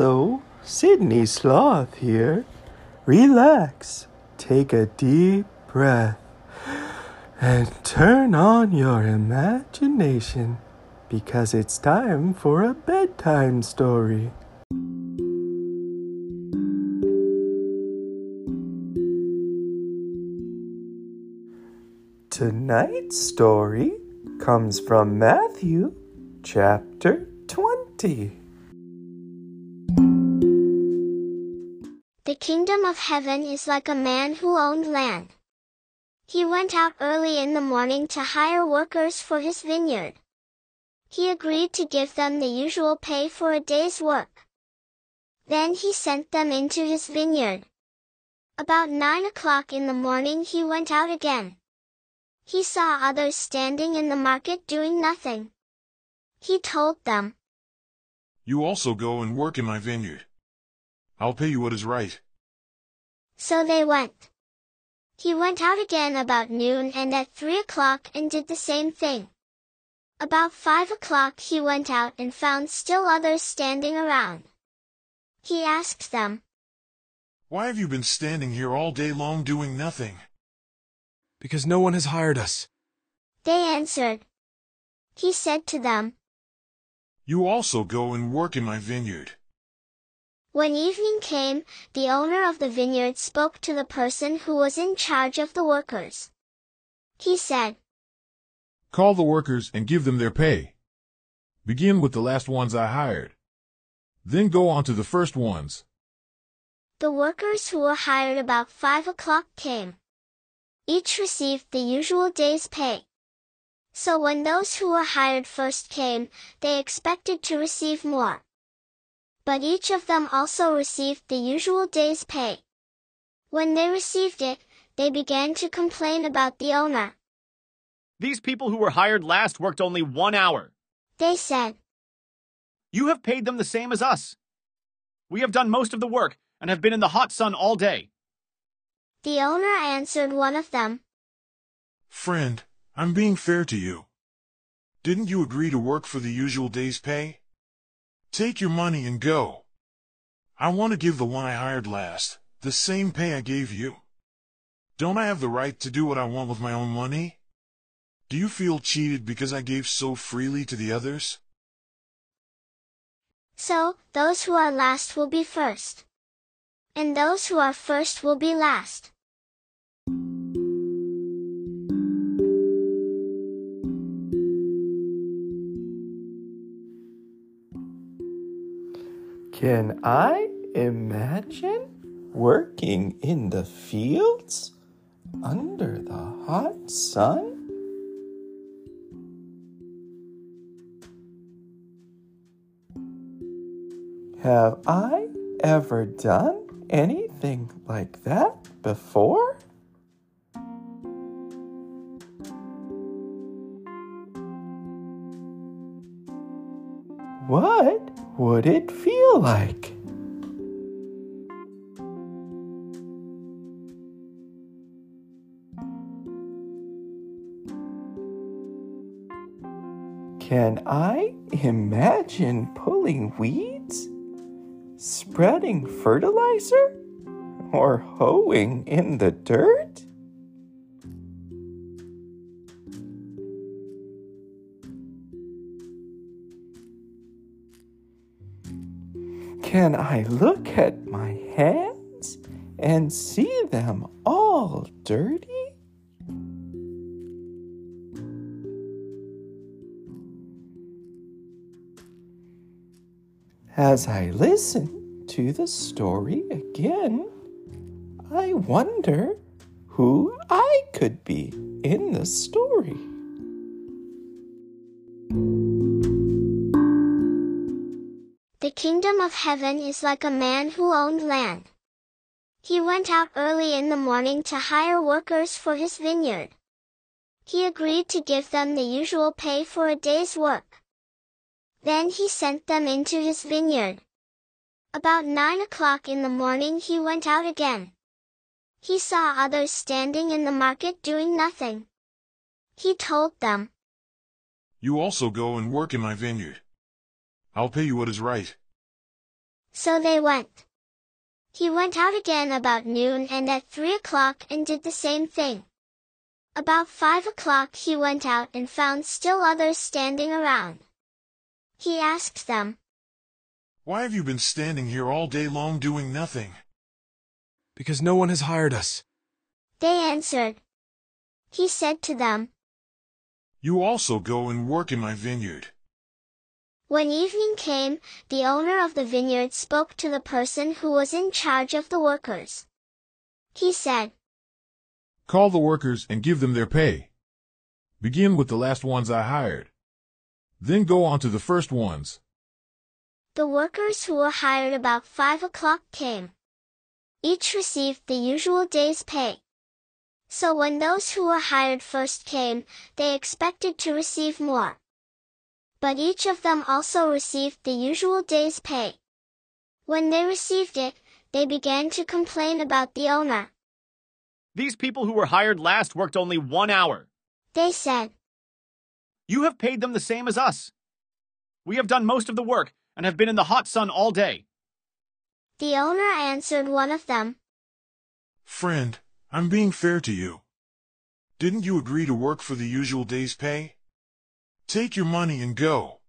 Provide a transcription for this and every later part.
Hello, Sydney Sloth here. Relax, take a deep breath, and turn on your imagination because it's time for a bedtime story. Tonight's story comes from Matthew chapter 20. Kingdom of heaven is like a man who owned land. He went out early in the morning to hire workers for his vineyard. He agreed to give them the usual pay for a day's work. Then he sent them into his vineyard. About nine o'clock in the morning he went out again. He saw others standing in the market doing nothing. He told them, You also go and work in my vineyard. I'll pay you what is right. So they went. He went out again about noon and at three o'clock and did the same thing. About five o'clock he went out and found still others standing around. He asked them, Why have you been standing here all day long doing nothing? Because no one has hired us. They answered. He said to them, You also go and work in my vineyard. When evening came, the owner of the vineyard spoke to the person who was in charge of the workers. He said, Call the workers and give them their pay. Begin with the last ones I hired. Then go on to the first ones. The workers who were hired about five o'clock came. Each received the usual day's pay. So when those who were hired first came, they expected to receive more. But each of them also received the usual day's pay. When they received it, they began to complain about the owner. These people who were hired last worked only one hour. They said, You have paid them the same as us. We have done most of the work and have been in the hot sun all day. The owner answered one of them, Friend, I'm being fair to you. Didn't you agree to work for the usual day's pay? Take your money and go. I want to give the one I hired last the same pay I gave you. Don't I have the right to do what I want with my own money? Do you feel cheated because I gave so freely to the others? So, those who are last will be first. And those who are first will be last. Can I imagine working in the fields under the hot sun? Have I ever done anything like that before? What would it feel like? Can I imagine pulling weeds? Spreading fertilizer? Or hoeing in the dirt? Can I look at my hands and see them all dirty? As I listen to the story again, I wonder who I could be in the story. The kingdom of heaven is like a man who owned land. He went out early in the morning to hire workers for his vineyard. He agreed to give them the usual pay for a day's work. Then he sent them into his vineyard. About nine o'clock in the morning he went out again. He saw others standing in the market doing nothing. He told them, You also go and work in my vineyard. I'll pay you what is right. So they went. He went out again about noon and at three o'clock and did the same thing. About five o'clock he went out and found still others standing around. He asked them, Why have you been standing here all day long doing nothing? Because no one has hired us. They answered. He said to them, You also go and work in my vineyard. When evening came, the owner of the vineyard spoke to the person who was in charge of the workers. He said, Call the workers and give them their pay. Begin with the last ones I hired. Then go on to the first ones. The workers who were hired about five o'clock came. Each received the usual day's pay. So when those who were hired first came, they expected to receive more. But each of them also received the usual day's pay. When they received it, they began to complain about the owner. These people who were hired last worked only one hour. They said, You have paid them the same as us. We have done most of the work and have been in the hot sun all day. The owner answered one of them, Friend, I'm being fair to you. Didn't you agree to work for the usual day's pay? Take your money and go.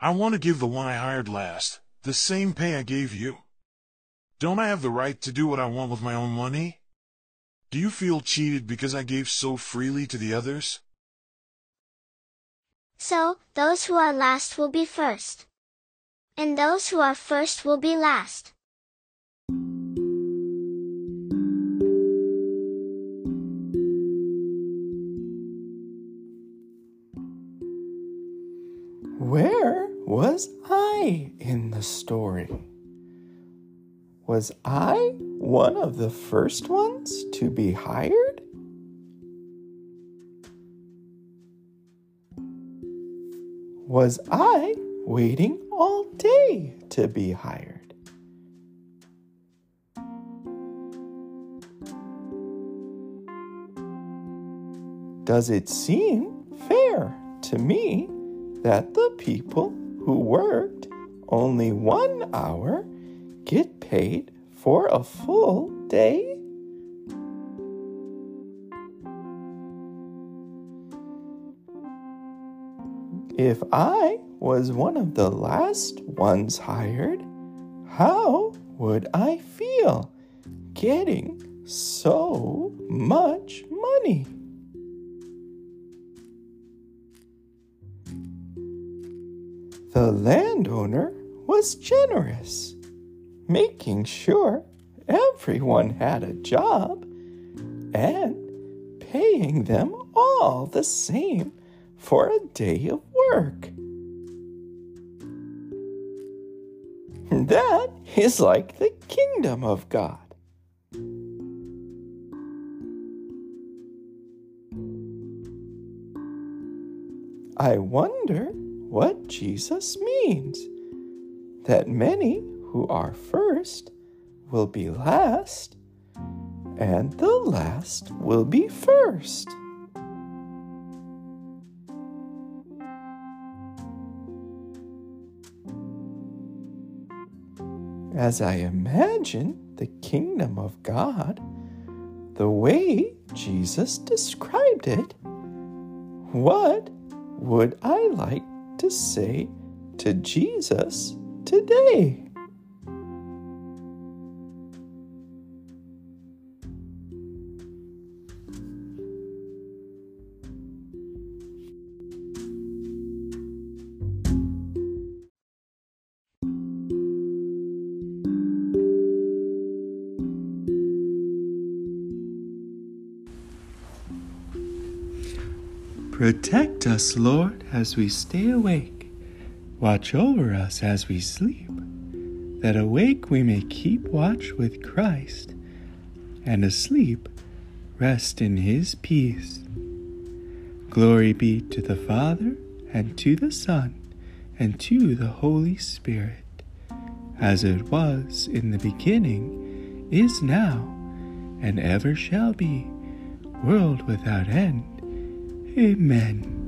I want to give the one I hired last the same pay I gave you. Don't I have the right to do what I want with my own money? Do you feel cheated because I gave so freely to the others? So, those who are last will be first. And those who are first will be last. I in the story? Was I one of the first ones to be hired? Was I waiting all day to be hired? Does it seem fair to me that the people who worked only one hour get paid for a full day? If I was one of the last ones hired, how would I feel getting so much money? The landowner was generous, making sure everyone had a job and paying them all the same for a day of work. That is like the kingdom of God. I wonder what Jesus means. That many who are first will be last, and the last will be first. As I imagine the kingdom of God, the way Jesus described it, what would I like to say to Jesus today? Protect us, Lord, as we stay awake. Watch over us as we sleep, that awake we may keep watch with Christ, and asleep rest in his peace. Glory be to the Father, and to the Son, and to the Holy Spirit, as it was in the beginning, is now, and ever shall be, world without end. Amen.